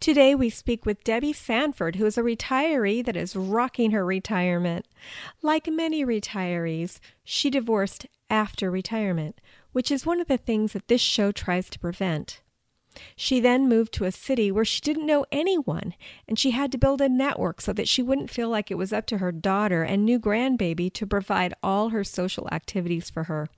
Today we speak with Debbie Sanford, who is a retiree that is rocking her retirement. Like many retirees, she divorced after retirement, which is one of the things that this show tries to prevent. She then moved to a city where she didn't know anyone, and she had to build a network so that she wouldn't feel like it was up to her daughter and new grandbaby to provide all her social activities for her.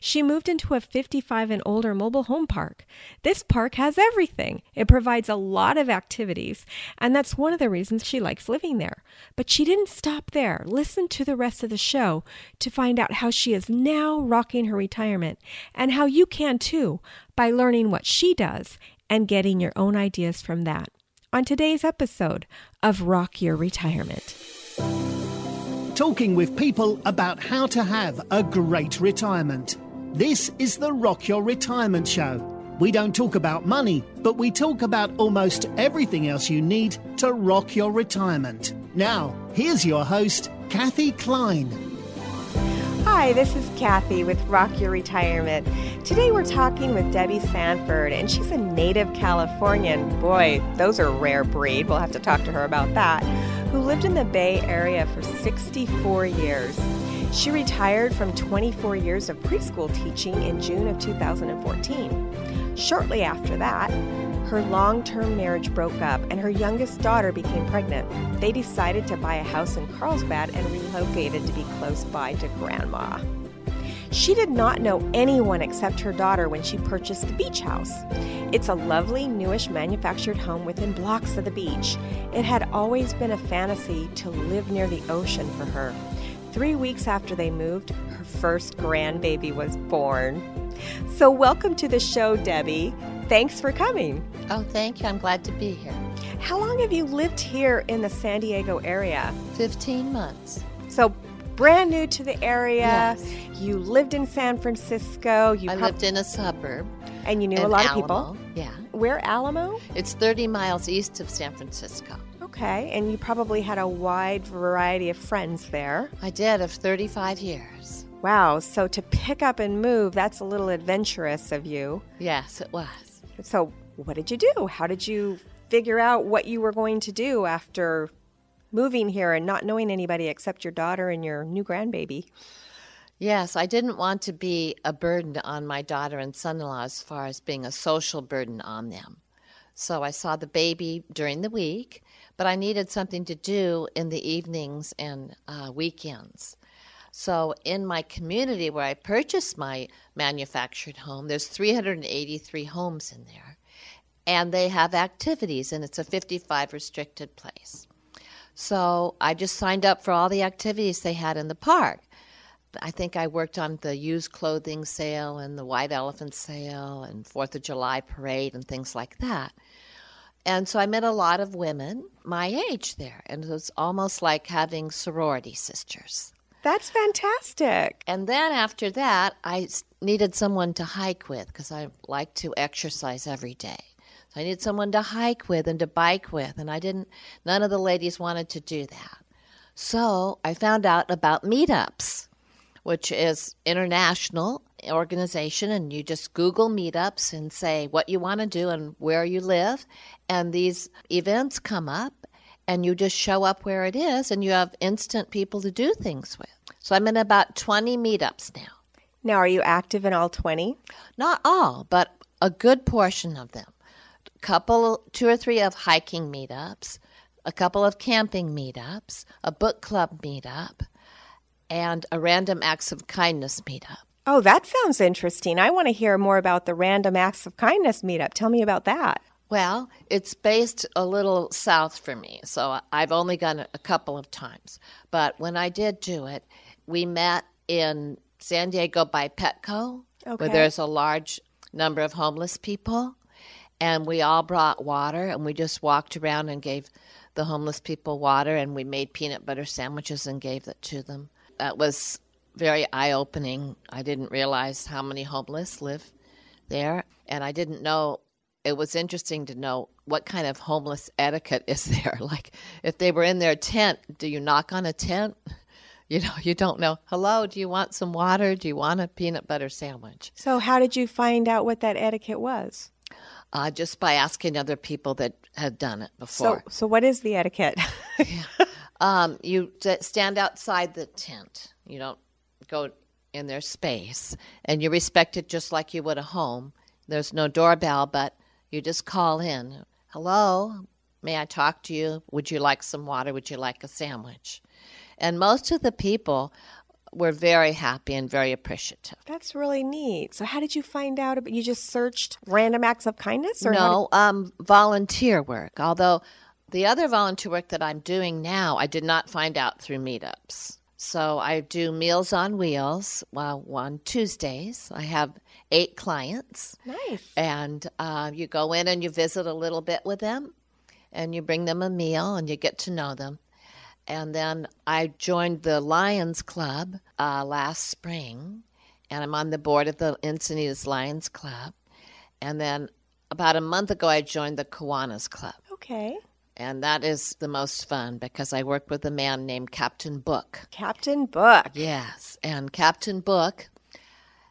She moved into a 55 and older mobile home park. This park has everything. It provides a lot of activities, and that's one of the reasons she likes living there. But she didn't stop there. Listen to the rest of the show to find out how she is now rocking her retirement and how you can too by learning what she does and getting your own ideas from that. On today's episode of Rock Your Retirement talking with people about how to have a great retirement. This is the Rock Your Retirement Show. We don't talk about money, but we talk about almost everything else you need to rock your retirement. Now, here's your host, Kathy Klein. Hi, this is Kathy with Rock Your Retirement. Today we're talking with Debbie Sanford, and she's a native Californian. Boy, those are rare breed. We'll have to talk to her about that who lived in the Bay Area for 64 years. She retired from 24 years of preschool teaching in June of 2014. Shortly after that, her long term marriage broke up and her youngest daughter became pregnant. They decided to buy a house in Carlsbad and relocated to be close by to grandma. She did not know anyone except her daughter when she purchased the beach house. It's a lovely, newish manufactured home within blocks of the beach. It had always been a fantasy to live near the ocean for her. Three weeks after they moved, her first grandbaby was born. So, welcome to the show, Debbie. Thanks for coming. Oh, thank you. I'm glad to be here. How long have you lived here in the San Diego area? 15 months. So, brand new to the area. Yes. You lived in San Francisco. You I lived in a suburb. And you knew a lot Alamo. of people. Yeah. Where Alamo? It's 30 miles east of San Francisco. Okay, and you probably had a wide variety of friends there. I did of 35 years. Wow, so to pick up and move, that's a little adventurous of you. Yes, it was. So, what did you do? How did you figure out what you were going to do after moving here and not knowing anybody except your daughter and your new grandbaby? Yes, I didn't want to be a burden on my daughter and son in law as far as being a social burden on them. So I saw the baby during the week, but I needed something to do in the evenings and uh, weekends. So in my community where I purchased my manufactured home, there's 383 homes in there, and they have activities, and it's a 55 restricted place. So I just signed up for all the activities they had in the park. I think I worked on the used clothing sale and the white elephant sale and Fourth of July parade and things like that. And so I met a lot of women my age there, and it was almost like having sorority sisters. That's fantastic. And then after that, I needed someone to hike with because I like to exercise every day. I needed someone to hike with and to bike with, and I didn't, none of the ladies wanted to do that. So I found out about meetups which is international organization and you just google meetups and say what you want to do and where you live and these events come up and you just show up where it is and you have instant people to do things with so i'm in about 20 meetups now Now, are you active in all 20? not all but a good portion of them couple two or three of hiking meetups a couple of camping meetups a book club meetup and a random acts of kindness meetup. Oh, that sounds interesting. I want to hear more about the Random Acts of Kindness meetup. Tell me about that. Well, it's based a little south for me, so I've only gone a couple of times. But when I did do it, we met in San Diego by Petco, Okay. where there's a large number of homeless people. And we all brought water, and we just walked around and gave the homeless people water, and we made peanut butter sandwiches and gave it to them. That was very eye opening. I didn't realize how many homeless live there, and I didn't know. It was interesting to know what kind of homeless etiquette is there. Like, if they were in their tent, do you knock on a tent? You know, you don't know. Hello, do you want some water? Do you want a peanut butter sandwich? So, how did you find out what that etiquette was? Uh, just by asking other people that have done it before. So, so what is the etiquette? Um, you stand outside the tent. You don't go in their space, and you respect it just like you would a home. There's no doorbell, but you just call in. Hello, may I talk to you? Would you like some water? Would you like a sandwich? And most of the people were very happy and very appreciative. That's really neat. So, how did you find out? About, you just searched random acts of kindness, or no, um, volunteer work. Although the other volunteer work that I'm doing now, I did not find out through meetups. So I do Meals on Wheels well, on Tuesdays. I have eight clients. nice. And uh, you go in and you visit a little bit with them, and you bring them a meal and you get to know them. And then I joined the Lions Club uh, last spring, and I'm on the board of the Encinitas Lions Club. And then about a month ago, I joined the Kiwanis Club. Okay, And that is the most fun because I work with a man named Captain Book. Captain Book. Yes, and Captain Book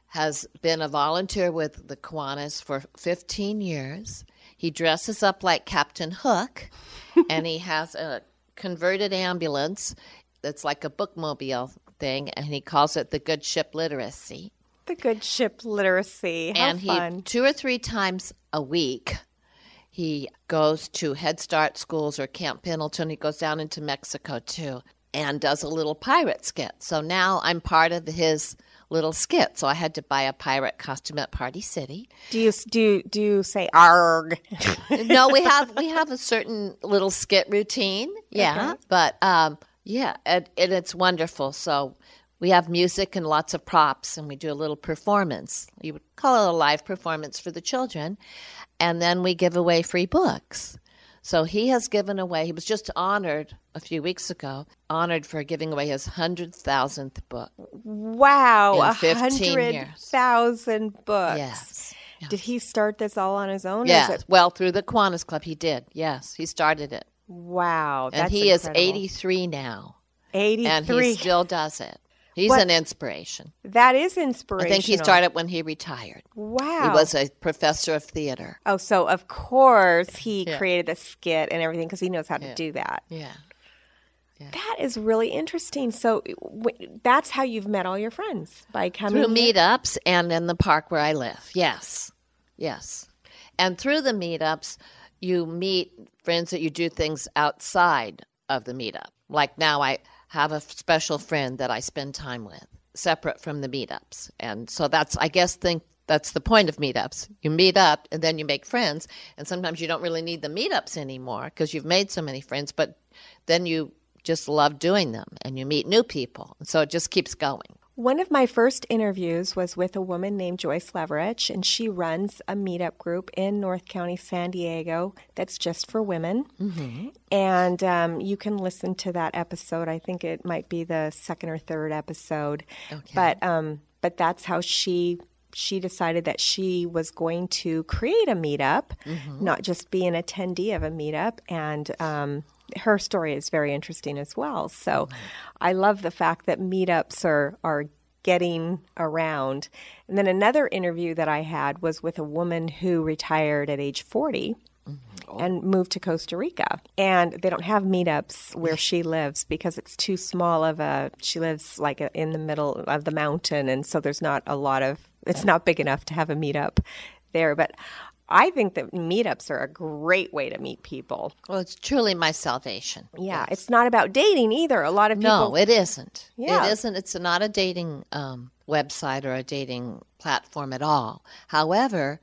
has been a volunteer with the Kiwanis for 15 years. He dresses up like Captain Hook, and he has a converted ambulance that's like a bookmobile thing, and he calls it the Good Ship Literacy. The good ship literacy. How and he two or three times a week he goes to Head Start schools or Camp Pendleton. He goes down into Mexico too and does a little pirate skit. So now I'm part of his little skit. So I had to buy a pirate costume at Party City. do you do do you say arg? no, we have we have a certain little skit routine. Yeah, Okay. but um, yeah, and, and it's wonderful. So we have music and lots of props, and we do a little performance. You would call it a live performance for the children, and then we give away free books. So he has given away. He was just honored a few weeks ago, honored for giving away his hundred thousandth book. Wow, In a 15 hundred books. Yes. Did he start this all on his own? Yes. it- Well, through the Kiwanis Club, he did. Yes, he started it, Wow, and he is eighty-three now. Eighty-three. and he still does it. He's What- an inspiration. that is inspirational. I think he started when he retired. Wow. He was a professor of theater. Oh, so of course he Yeah. created the skit and everything because he knows how to Yeah. do that. Yeah. That is really interesting. So w- that's how you've met all your friends by coming Through here? meetups and in the park where I live. Yes. Yes. And through the meetups, you meet friends that you do things outside of the meetup. Like now, I have a special friend that I spend time with, separate from the meetups. And so that's, I guess, think that's the point of meetups. You meet up and then you make friends. And sometimes you don't really need the meetups anymore because you've made so many friends, but then you just love doing them and you meet new people. And So it just keeps going. One of my first interviews was with a woman named Joyce Leverich, and she runs a meetup group in North County, San Diego, that's just for women. Mm-hmm. And um, you can listen to that episode. I think it might be the second or third episode. Okay. But um, but that's how she she decided that she was going to create a meetup, not just be an attendee of a meetup. And um, her story is very interesting as well. So mm-hmm. I love the fact that meetups are are getting around. And then another interview that I had was with a woman who retired at age 40 mm-hmm. and moved to Costa Rica. And they don't have meetups where she lives because it's too small of a she lives like a, in the middle of the mountain and so there's not a lot of it's not big enough to have a meetup there, but I think that meetups are a great way to meet people. Well, it's truly my salvation. Yeah, it's not about dating either. A lot of people No, it isn't. Yeah. It isn't. It's not a dating um, website or a dating platform at all. However,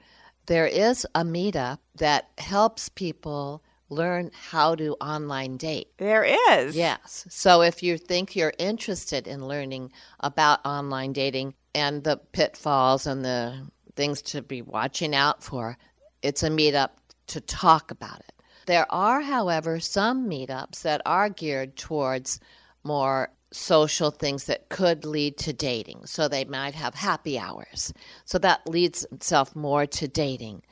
there is a meetup that helps people learn how to online date. there is. Yes. So if you think you're interested in learning about online dating and the pitfalls and the things to be watching out for, it's a meetup to talk about it. There are, however, some meetups that are geared towards more social things that could lead to dating. So they might have happy hours. So that leads itself more to dating.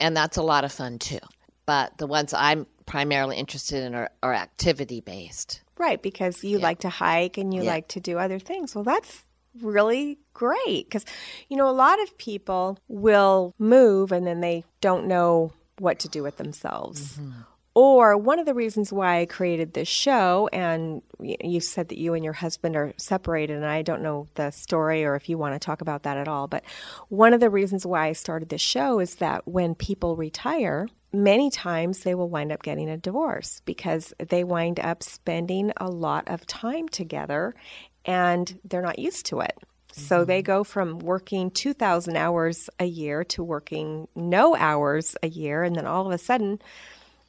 And that's a lot of fun too. But the ones I'm primarily interested in are, are activity based. Right, because you like to hike and you Yeah. like to do other things. Well, that's really great because, you know, a lot of people will move and then they don't know what to do with themselves. Mm-hmm. Or one of the reasons why I created this show, and you said that you and your husband are separated, and I don't know the story or if you want to talk about that at all, but one of the reasons why I started this show is that when people retire, many times they will wind up getting a divorce because they wind up spending a lot of time together and they're not used to it. So mm-hmm. they go from working 2,000 hours a year to working no hours a year. And then all of a sudden,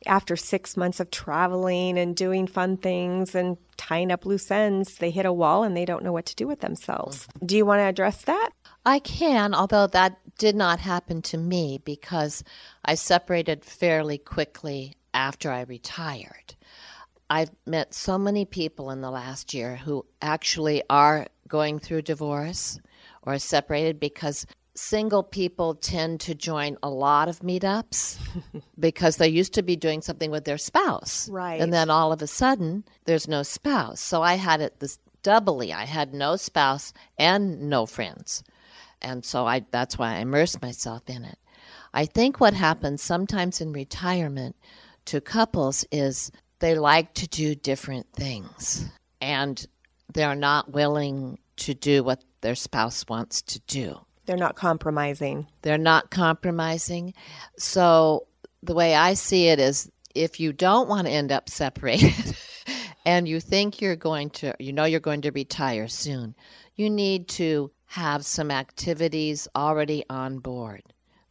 after six months of traveling and doing fun things and tying up loose ends, they hit a wall and they don't know what to do with themselves. Mm-hmm. Do you want to address that? I can, although that did not happen to me because I separated fairly quickly after I retired. I've met so many people in the last year who actually are going through divorce or separated because single people tend to join a lot of meetups because they used to be doing something with their spouse. Right. And then all of a sudden, there's no spouse. So I had it this doubly. I had no spouse and no friends. And so I that's why I immersed myself in it. I think what happens sometimes in retirement to couples is they like to do different things and they're not willing to do what their spouse wants to do. They're not compromising. They're not compromising. So the way I see it is if you don't want to end up separated and you think you're going to, you know, you're going to retire soon, you need to have some activities already on board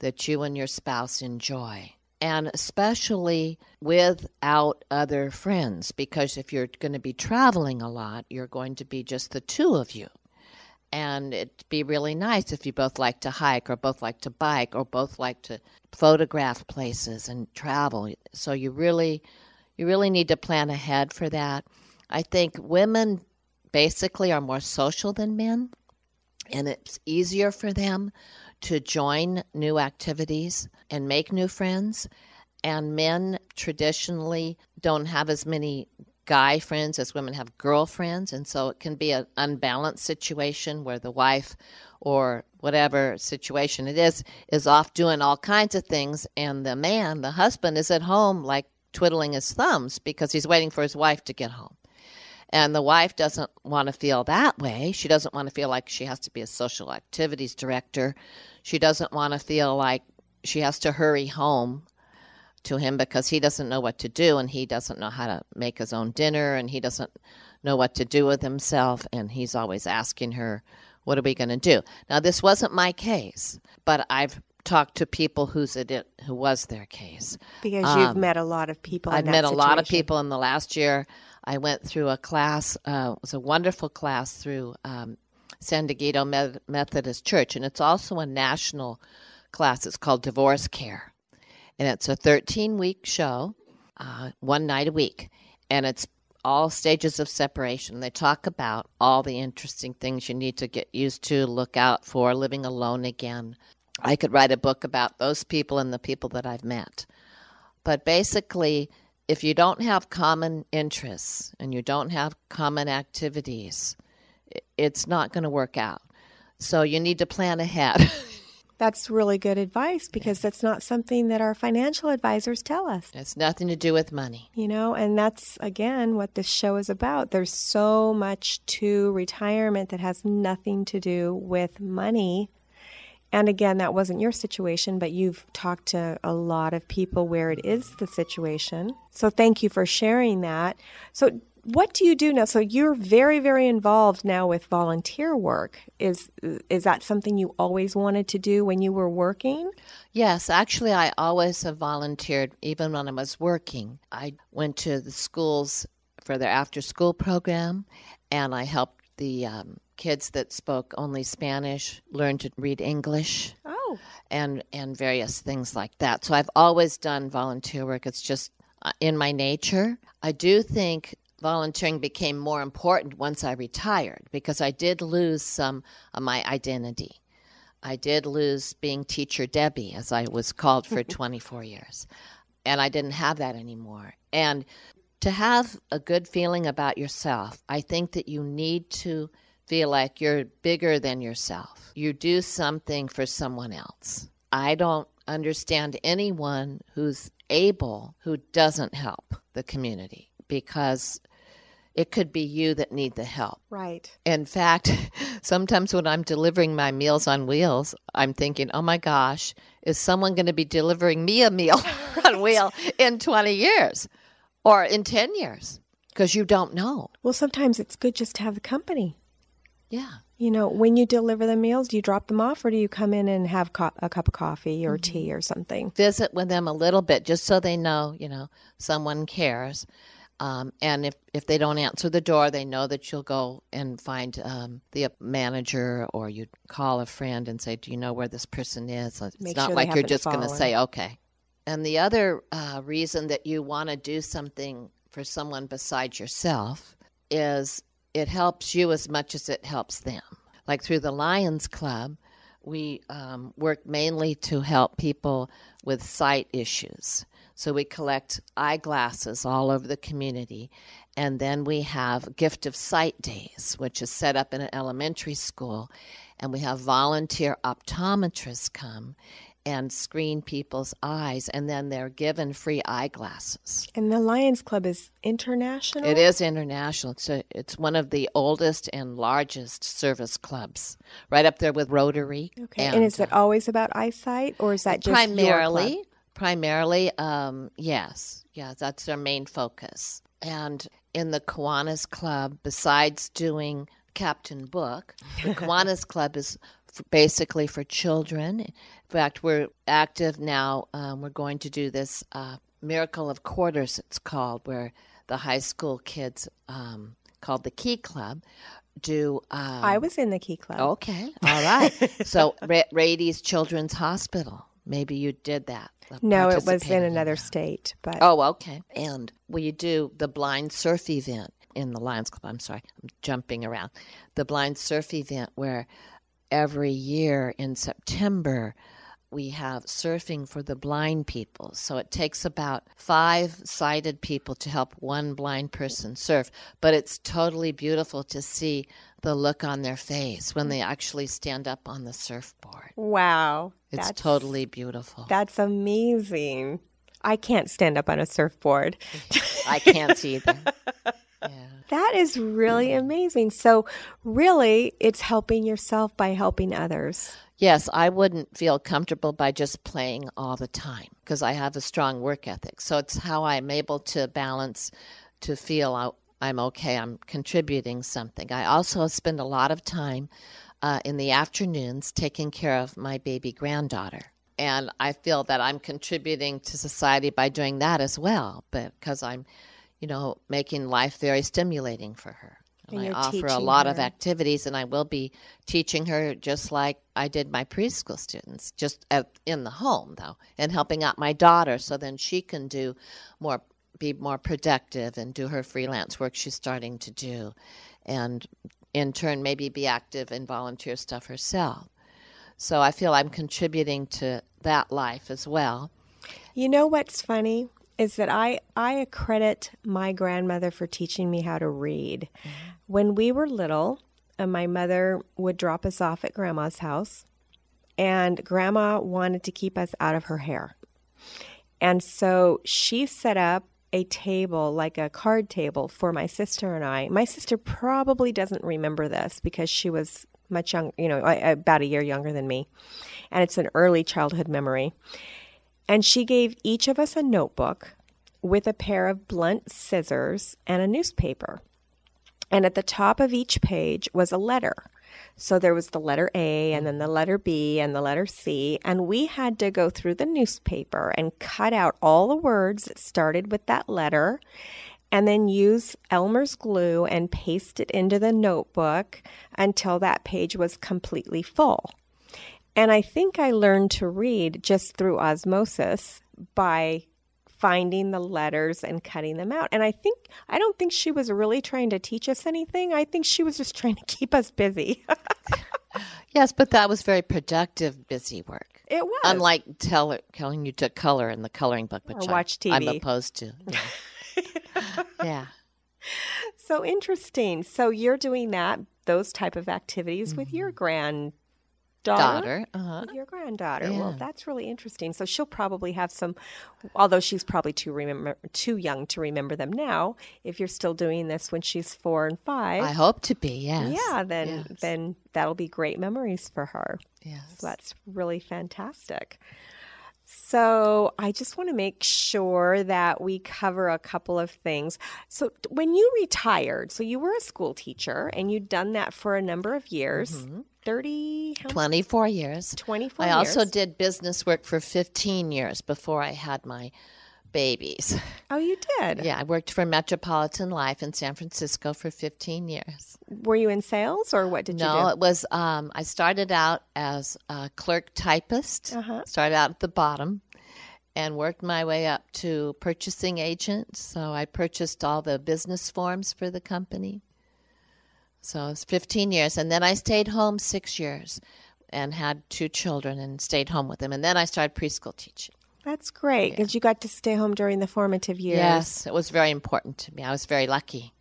that you and your spouse enjoy. And especially without other friends, because if you're going to be traveling a lot, you're going to be just the two of you. And it'd be really nice if you both like to hike or both like to bike or both like to photograph places and travel. So you really you really need to plan ahead for that. I think women basically are more social than men and it's easier for them to join new activities and make new friends. And men traditionally don't have as many guy friends as women have girlfriends and so it can be an unbalanced situation where the wife or whatever situation it is is off doing all kinds of things. And the man the husband is at home like twiddling his thumbs because he's waiting for his wife to get home and the wife doesn't want to feel that way. She doesn't want to feel like she has to be a social activities director. She doesn't want to feel like she has to hurry home to him because he doesn't know what to do and he doesn't know how to make his own dinner and he doesn't know what to do with himself and he's always asking her what are we going to do? Now this wasn't my case but i've talked to people who's it who was their case. Because you've um, met a lot of people i've met situation. a lot of people in the last year i went through a class uh, it was a wonderful class through um, san diego methodist church and it's also a national class it's called divorce care and it's a 13 week show, uh, one night a week, and it's all stages of separation. They talk about all the interesting things you need to get used to, look out for, living alone again. I could write a book about those people and the people that I've met. But basically, if you don't have common interests and you don't have common activities, it's not going to work out. So you need to plan ahead. That's really good advice because that's not something that our financial advisors tell us. It's nothing to do with money. You know, and that's again what this show is about. There's so much to retirement that has nothing to do with money. And again, that wasn't your situation, but you've talked to a lot of people where it is the situation. So thank you for sharing that. So what do you do now? So you're very, very involved now with volunteer work. Is is that something you always wanted to do when you were working? Yes, actually, I always have volunteered, even when I was working. I went to the schools for their after school program, and I helped the um, kids that spoke only Spanish learned to read English. Oh, and and various things like that. So I've always done volunteer work. It's just uh, in my nature. I do think volunteering became more important once I retired because I did lose some of my identity. I did lose being teacher Debbie, as I was called for 24 years. And I didn't have that anymore. And to have a good feeling about yourself, I think that you need to feel like you're bigger than yourself. You do something for someone else. I don't understand anyone who's able who doesn't help the community because it could be you that need the help. Right. In fact, sometimes when I'm delivering my meals on wheels, I'm thinking, oh my gosh, is someone going to be delivering me a meal on wheel in 20 years or in 10 years? Because you don't know. Well, sometimes it's good just to have the company. Yeah. You know, when you deliver the meals, do you drop them off or do you come in and have co- a cup of coffee or Mm-hmm. tea or something? Visit with them a little bit just so they know, you know, someone cares. Um, and if, if they don't answer the door, they know that you'll go and find um, the manager or you call a friend and say, Do you know where this person is? It's Make not sure like you're just going to say, Okay. And the other uh, reason that you want to do something for someone besides yourself is it helps you as much as it helps them. Like through the Lions Club, we um, work mainly to help people with sight issues. So we collect eyeglasses all over the community. And then we have Gift of Sight Days, which is set up in an elementary school. And we have volunteer optometrists come and screen people's eyes. And then they're given free eyeglasses. And the Lions Club is international? It is international. It's, a, it's one of the oldest and largest service clubs, right up there with Rotary. Okay. And, is it always about eyesight or is that just primarily? Primarily, um, yes, yeah, that's their main focus. And in the Kiwanis Club, besides doing Captain Book, the Kiwanis Club is basically for children. In fact, we're active now. Um, we're going to do this uh, Miracle of Quarters, it's called, where the high school kids, um, called the Key Club, do. Um, I was in the Key Club. Okay, all right. so, Ra- Rady's Children's Hospital. Maybe you did that. uh, no, it was in another state, but Oh, okay. And we do the blind surf event in the Lions Club. I'm sorry, I'm jumping around. The blind surf event where every year in September we have surfing for the blind people. So it takes about five sighted people to help one blind person surf. But it's totally beautiful to see the look on their face when they actually stand up on the surfboard. wow. It's that's, totally beautiful. That's amazing. I can't stand up on a surfboard. I can't either. Yeah. That is really amazing. So, really, it's helping yourself by helping others. Yes, I wouldn't feel comfortable by just playing all the time because I have a strong work ethic. So it's how I'm able to balance to feel I'm okay, I'm contributing something. I also spend a lot of time uh, in the afternoons taking care of my baby granddaughter. And I feel that I'm contributing to society by doing that as well, because I'm, you know, making life very stimulating for her. And, And I offer a lot of activities, and I will be teaching her just like I did my preschool students, just at, in the home though, and helping out my daughter so then she can do more, be more productive and do her freelance work she's starting to do, and in turn maybe be active in volunteer stuff herself. So I feel I'm contributing to that life as well. You know what's funny is that I I accredit my grandmother for teaching me how to read. When we were little, uh, my mother would drop us off at grandma's house, and grandma wanted to keep us out of her hair. And so she set up a table, like a card table, for my sister and I. My sister probably doesn't remember this because she was much young, you know, about a year younger than me. And it's an early childhood memory. And she gave each of us a notebook with a pair of blunt scissors and a newspaper. And at the top of each page was a letter. So there was the letter A and then the letter B and the letter C. And we had to go through the newspaper and cut out all the words that started with that letter and then use Elmer's glue and paste it into the notebook until that page was completely full. And I think I learned to read just through osmosis by finding the letters and cutting them out. And I think, I don't think she was really trying to teach us anything. I think she was just trying to keep us busy. Yes, but that was very productive, busy work. it was. Unlike tell, telling you to color in the coloring book, which Or watch I, I'm opposed to. Yeah. yeah. So interesting. So you're doing that, those type of activities Mm-hmm. with your granddaughter. Daughter. Uh-huh. Your granddaughter. Well, that's really interesting. So she'll probably have some, although she's probably too remember too young to remember them now. If you're still doing this when she's four and five, I hope to be, yes. yeah, then Yes. then that'll be great memories for her. Yes. So that's really fantastic. So I just want to make sure that we cover a couple of things. So when you retired, so you were a school teacher and you'd done that for a number of years, 30, how- 24 years. 24 I also did business work for 15 years before I had my babies. Oh, you did? Yeah, I worked for Metropolitan Life in San Francisco for 15 years. Were you in sales or what did you do? No, do? it was, um, I started out as a clerk typist, Uh-huh. started out at the bottom and worked my way up to purchasing agent. So I purchased all the business forms for the company. So it was 15 years. And then I stayed home six years and had two children and stayed home with them. And then I started preschool teaching. That's great because you got to stay home during the formative years. Yes, it was very important to me. I was very lucky.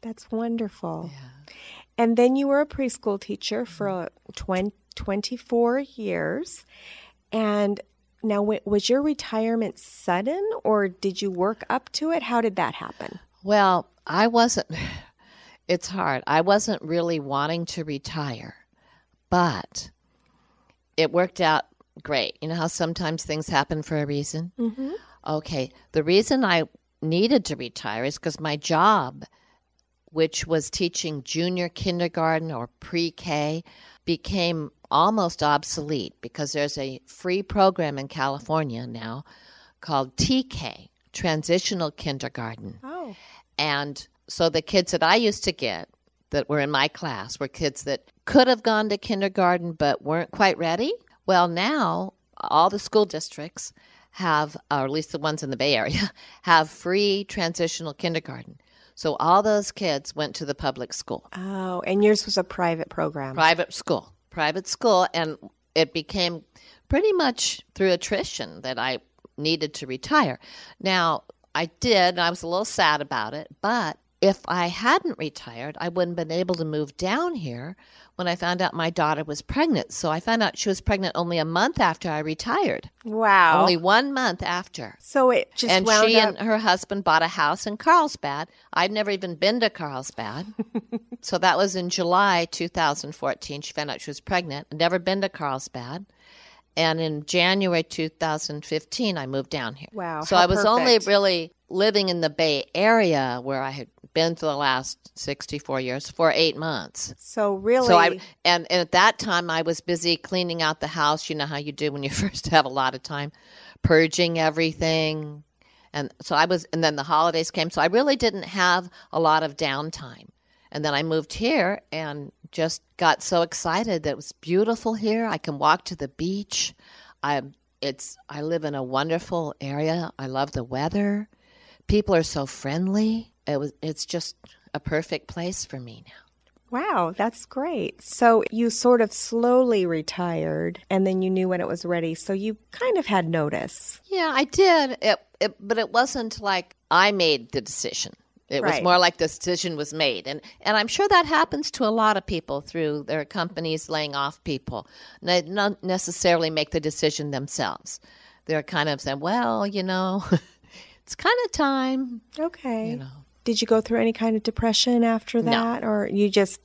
That's wonderful. Yeah. And then you were a preschool teacher for uh, 20, 24 years. And now, was your retirement sudden or did you work up to it? How did that happen? Well, I wasn't, it's hard. I wasn't really wanting to retire, but it worked out great. You know how sometimes things happen for a reason? Mm-hmm. Okay. The reason I needed to retire is because my job, which was teaching junior kindergarten or pre K, became almost obsolete because there's a free program in California now called TK, Transitional Kindergarten. Oh, And so the kids that I used to get that were in my class were kids that could have gone to kindergarten but weren't quite ready. Well, now all the school districts have, or at least the ones in the Bay Area, have free transitional kindergarten. So all those kids went to the public school, oh, and yours was a private program. private school, private school, and it became pretty much through attrition that I needed to retire. Now, I did, and I was a little sad about it, but if I hadn't retired, I wouldn't have been able to move down here when I found out my daughter was pregnant. So I found out she was pregnant only a month after I retired. Wow. Only one month after. so it just and she up. and her husband bought a house in Carlsbad. I'd never even been to Carlsbad. so that was in July 2014. She found out she was pregnant. I'd never been to Carlsbad. And in January 2015, I moved down here. Wow, So I was only really living in the Bay Area where I had been for the last 64 years for eight months. so really, So I and, and at that time I was busy cleaning out the house. You know how you do when you first have a lot of time, purging everything, and so I was. And then the holidays came, so I really didn't have a lot of downtime. And then I moved here and just got so excited that it was beautiful here. I can walk to the beach. I it's I live in a wonderful area. I love the weather. People are so friendly. It was it's just a perfect place for me now. wow, that's great. So you sort of slowly retired and then you knew when it was ready. So you kind of had notice. Yeah, I did. It, it, but it wasn't like I made the decision. It was more like the decision was made, and and I'm sure that happens to a lot of people through their companies laying off people. They don't necessarily make the decision themselves. They're kind of saying, "Well, you know, it's kind of time." Okay. You know. Did you go through any kind of depression after that, or you just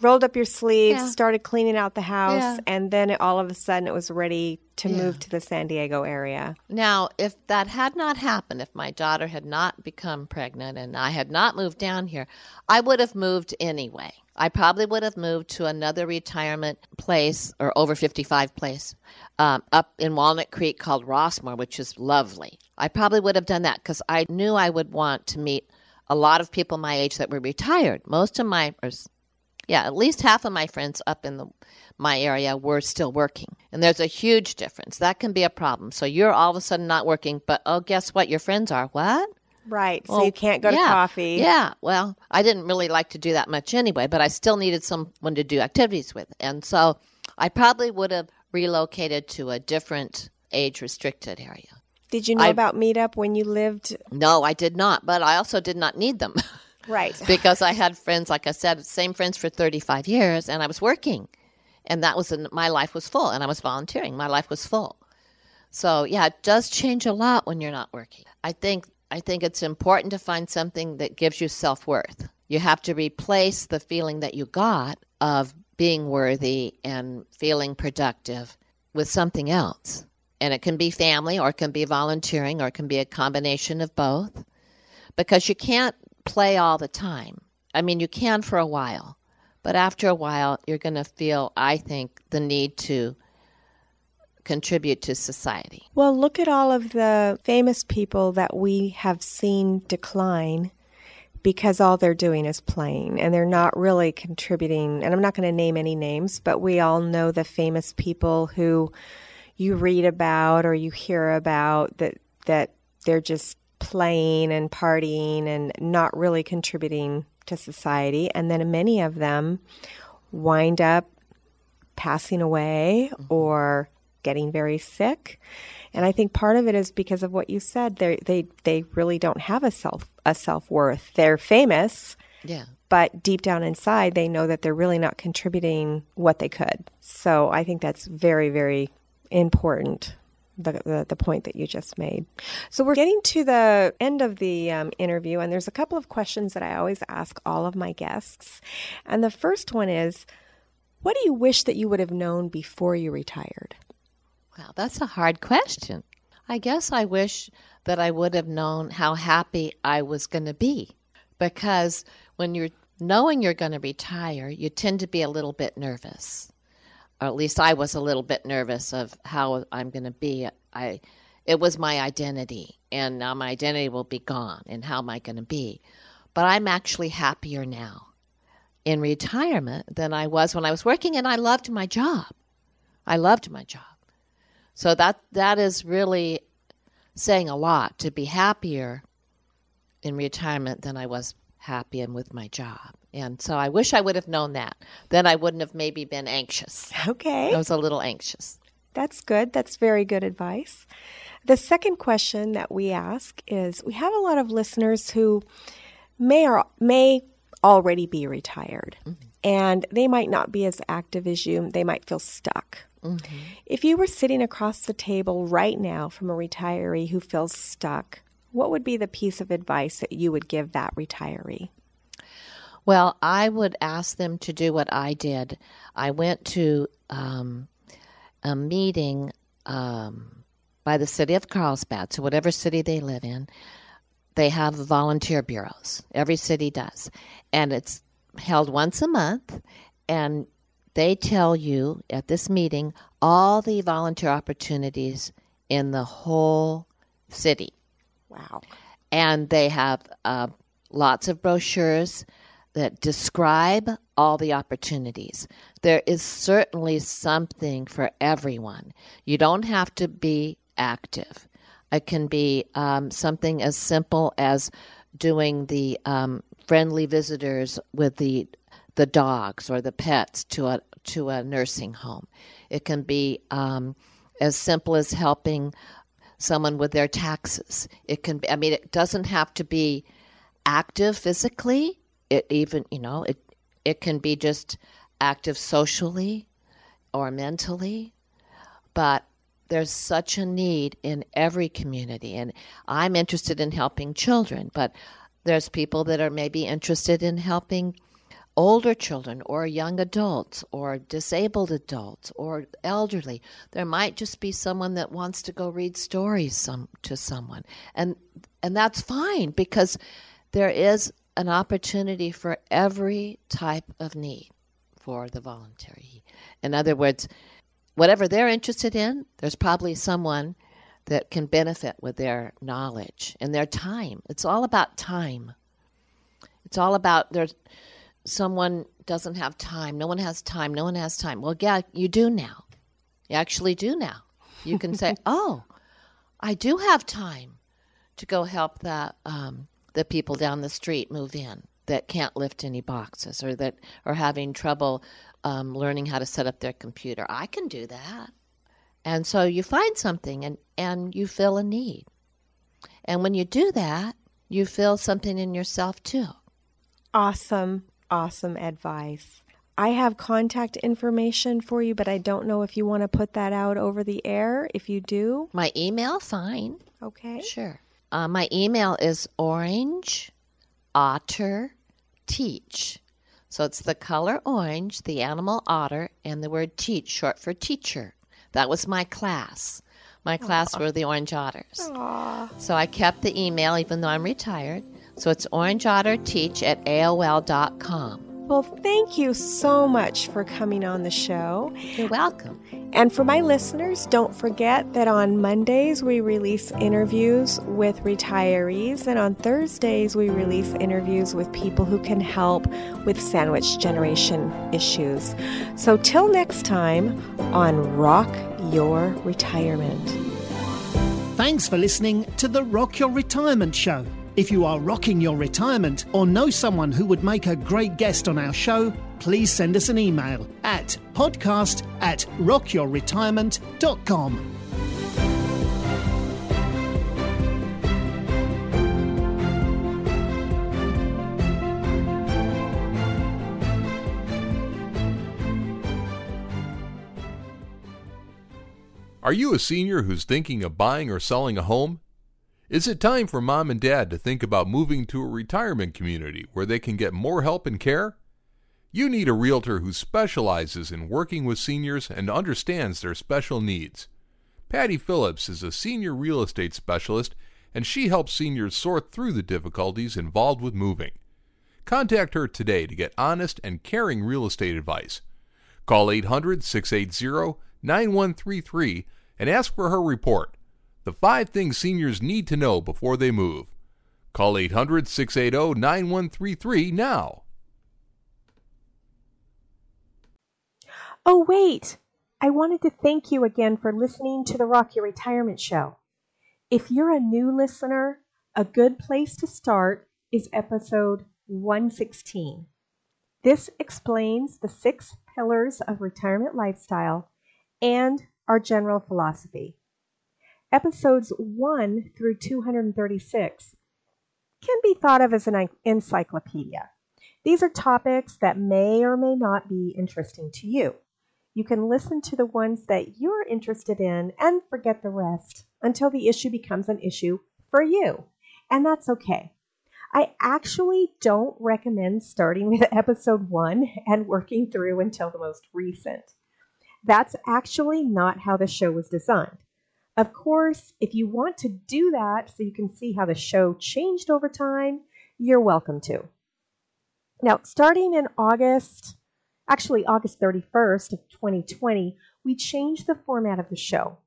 rolled up your sleeves, Yeah. started cleaning out the house, Yeah. and then it, all of a sudden it was ready to move to the San Diego area? Now, if that had not happened, if my daughter had not become pregnant and I had not moved down here, I would have moved anyway. I probably would have moved to another retirement place or over 55 place um, up in Walnut Creek called Rossmoor, which is lovely. I probably would have done that because I knew I would want to meet a lot of people my age that were retired. Most of my, or yeah, at least half of my friends up in the my area were still working. And there's a huge difference. That can be a problem. So you're all of a sudden not working, but oh, guess what? Your friends are. What? Right. So you can't go to coffee. Yeah. Well, I didn't really like to do that much anyway, but I still needed someone to do activities with. And so I probably would have relocated to a different age restricted area. Did you know I- about Meetup when you lived? No, I did not, but I also did not need them. Right. because I had friends, like I said, same friends for 35 years, and I was working. And that was, my life was full, and I was volunteering. My life was full. So, yeah, it does change a lot when you're not working. I think, I think it's important to find something that gives you self worth. You have to replace the feeling that you got of being worthy and feeling productive with something else. And it can be family, or it can be volunteering, or it can be a combination of both. Because you can't play all the time. I mean, you can for a while, but after a while, you're going to feel, I think, the need to contribute to society. Well, look at all of the famous people that we have seen decline because all they're doing is playing and they're not really contributing. And I'm not going to name any names, but we all know the famous people who you read about or you hear about that that they're just playing and partying and not really contributing to society and then many of them wind up passing away mm-hmm. or getting very sick and i think part of it is because of what you said they they they really don't have a self a self-worth they're famous yeah but deep down inside they know that they're really not contributing what they could so i think that's very very important the, the, the, point that you just made. So we're getting to the end of the um, interview, and there's a couple of questions that I always ask all of my guests. And the first one is, what do you wish that you would have known before you retired? Well, that's a hard question. I guess I wish that I would have known how happy I was going to be, because when you're knowing you're going to retire, you tend to be a little bit nervous or at least I was a little bit nervous of how I'm going to be. I, it was my identity, and now my identity will be gone. And how am I going to be? But I'm actually happier now in retirement than I was when I was working, and I loved my job. I loved my job. So that that is really saying a lot to be happier in retirement than I was happy and with my job. And so I wish I would have known that. Then I wouldn't have maybe been anxious. Okay. I was a little anxious. That's good. That's very good advice. The second question that we ask is we have a lot of listeners who may or may already be retired mm-hmm. and they might not be as active as you. They might feel stuck. Mm-hmm. If you were sitting across the table right now from a retiree who feels stuck, what would be the piece of advice that you would give that retiree? Well, I would ask them to do what I did. I went to um, a meeting um, by the city of Carlsbad, so whatever city they live in, they have volunteer bureaus. Every city does. And it's held once a month, and they tell you at this meeting all the volunteer opportunities in the whole city. Wow. And they have uh, lots of brochures that describe all the opportunities. There is certainly something for everyone. You don't have to be active. It can be um, something as simple as doing the um, friendly visitors with the the dogs or the pets to a to a nursing home. It can be um, as simple as helping someone with their taxes. It can be. I mean, it doesn't have to be active physically it even you know it it can be just active socially or mentally but there's such a need in every community and i'm interested in helping children but there's people that are maybe interested in helping older children or young adults or disabled adults or elderly there might just be someone that wants to go read stories some, to someone and and that's fine because there is an opportunity for every type of need for the voluntary. In other words, whatever they're interested in, there's probably someone that can benefit with their knowledge and their time. It's all about time. It's all about there's someone doesn't have time. No one has time. No one has time. Well, yeah, you do now. You actually do now. You can say, "Oh, I do have time to go help that um, the people down the street move in that can't lift any boxes or that are having trouble um, learning how to set up their computer. I can do that. And so you find something and, and you fill a need. And when you do that, you feel something in yourself too. Awesome, awesome advice. I have contact information for you, but I don't know if you want to put that out over the air. If you do, My email, fine. okay. Sure. Uh, my email is orange otter teach. So it's the color orange, the animal otter, and the word teach, short for teacher. That was my class. My class were the orange otters. Aw. So I kept the email even though I'm retired. So it's orangeotterteach at AOL.com. Well, thank you so much for coming on the show. You're welcome. And for my listeners, don't forget that on Mondays we release interviews with retirees, and on Thursdays we release interviews with people who can help with sandwich generation issues. So, till next time on Rock Your Retirement. Thanks for listening to the Rock Your Retirement Show. If you are rocking your retirement or know someone who would make a great guest on our show, please send us an email at podcast at rockyourretirement.com. Are you a senior who's thinking of buying or selling a home? Is it time for mom and dad to think about moving to a retirement community where they can get more help and care? You need a realtor who specializes in working with seniors and understands their special needs. Patty Phillips is a senior real estate specialist and she helps seniors sort through the difficulties involved with moving. Contact her today to get honest and caring real estate advice. Call 800 680 9133 and ask for her report The Five Things Seniors Need to Know Before They Move. Call 800 680 9133 now. Oh, wait! I wanted to thank you again for listening to the Rock Your Retirement Show. If you're a new listener, a good place to start is episode 116. This explains the six pillars of retirement lifestyle and our general philosophy. Episodes 1 through 236 can be thought of as an encyclopedia. These are topics that may or may not be interesting to you. You can listen to the ones that you're interested in and forget the rest until the issue becomes an issue for you. And that's okay. I actually don't recommend starting with episode one and working through until the most recent. That's actually not how the show was designed. Of course, if you want to do that so you can see how the show changed over time, you're welcome to. Now, starting in August, actually August 31st of 2020, we changed the format of the show.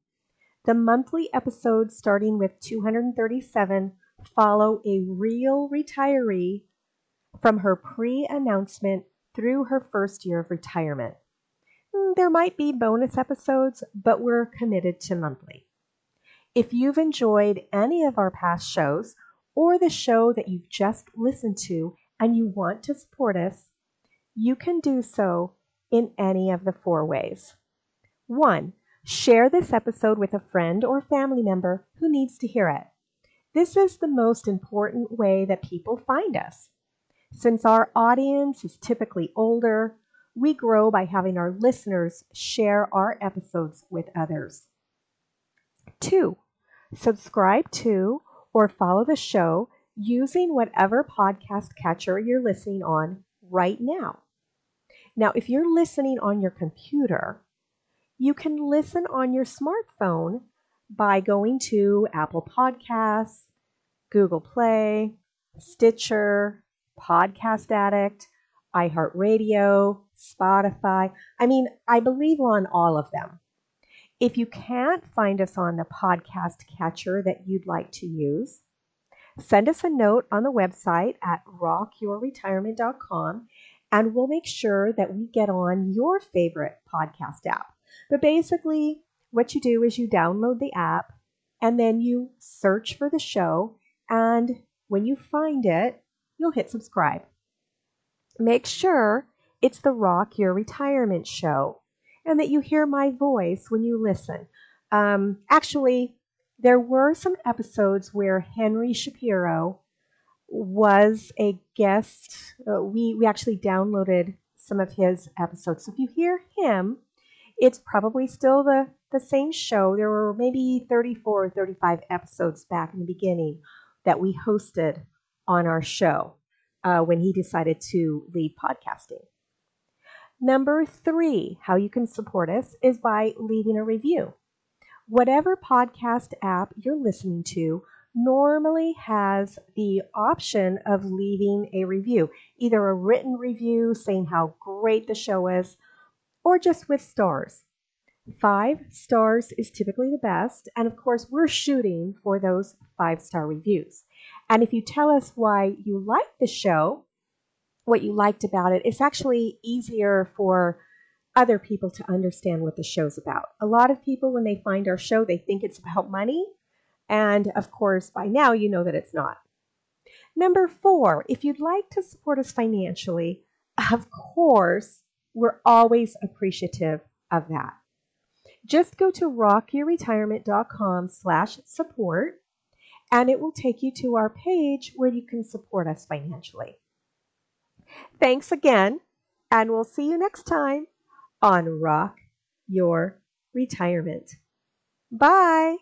The monthly episodes starting with 237 follow a real retiree from her pre-announcement through her first year of retirement. Hmm, there might be bonus episodes, but we're committed to monthly. If you've enjoyed any of our past shows or the show that you've just listened to and you want to support us, you can do so in any of the four ways. One, share this episode with a friend or family member who needs to hear it. This is the most important way that people find us. Since our audience is typically older, we grow by having our listeners share our episodes with others. Two, subscribe to or follow the show using whatever podcast catcher you're listening on right now. Now, if you're listening on your computer, you can listen on your smartphone by going to Apple Podcasts, Google Play, Stitcher, Podcast Addict, iHeartRadio, Spotify. I mean, I believe we're on all of them. If you can't find us on the podcast catcher that you'd like to use, send us a note on the website at rockyourretirement.com and we'll make sure that we get on your favorite podcast app. But basically, what you do is you download the app and then you search for the show. And when you find it, you'll hit subscribe. Make sure it's the Rock Your Retirement Show and that you hear my voice when you listen. Um, actually, there were some episodes where Henry Shapiro was a guest. Uh, we we actually downloaded some of his episodes. So if you hear him, it's probably still the the same show. There were maybe 34 or 35 episodes back in the beginning that we hosted on our show uh, when he decided to leave podcasting. Number three, how you can support us is by leaving a review. Whatever podcast app you're listening to normally has the option of leaving a review, either a written review saying how great the show is, or just with stars. Five stars is typically the best, and of course, we're shooting for those five star reviews. And if you tell us why you like the show, what you liked about it, it's actually easier for other people to understand what the show's about. A lot of people, when they find our show, they think it's about money. And of course, by now, you know that it's not. Number four, if you'd like to support us financially, of course, we're always appreciative of that. Just go to rockyourretirement.com slash support and it will take you to our page where you can support us financially. Thanks again, and we'll see you next time on Rock Your Retirement. Bye.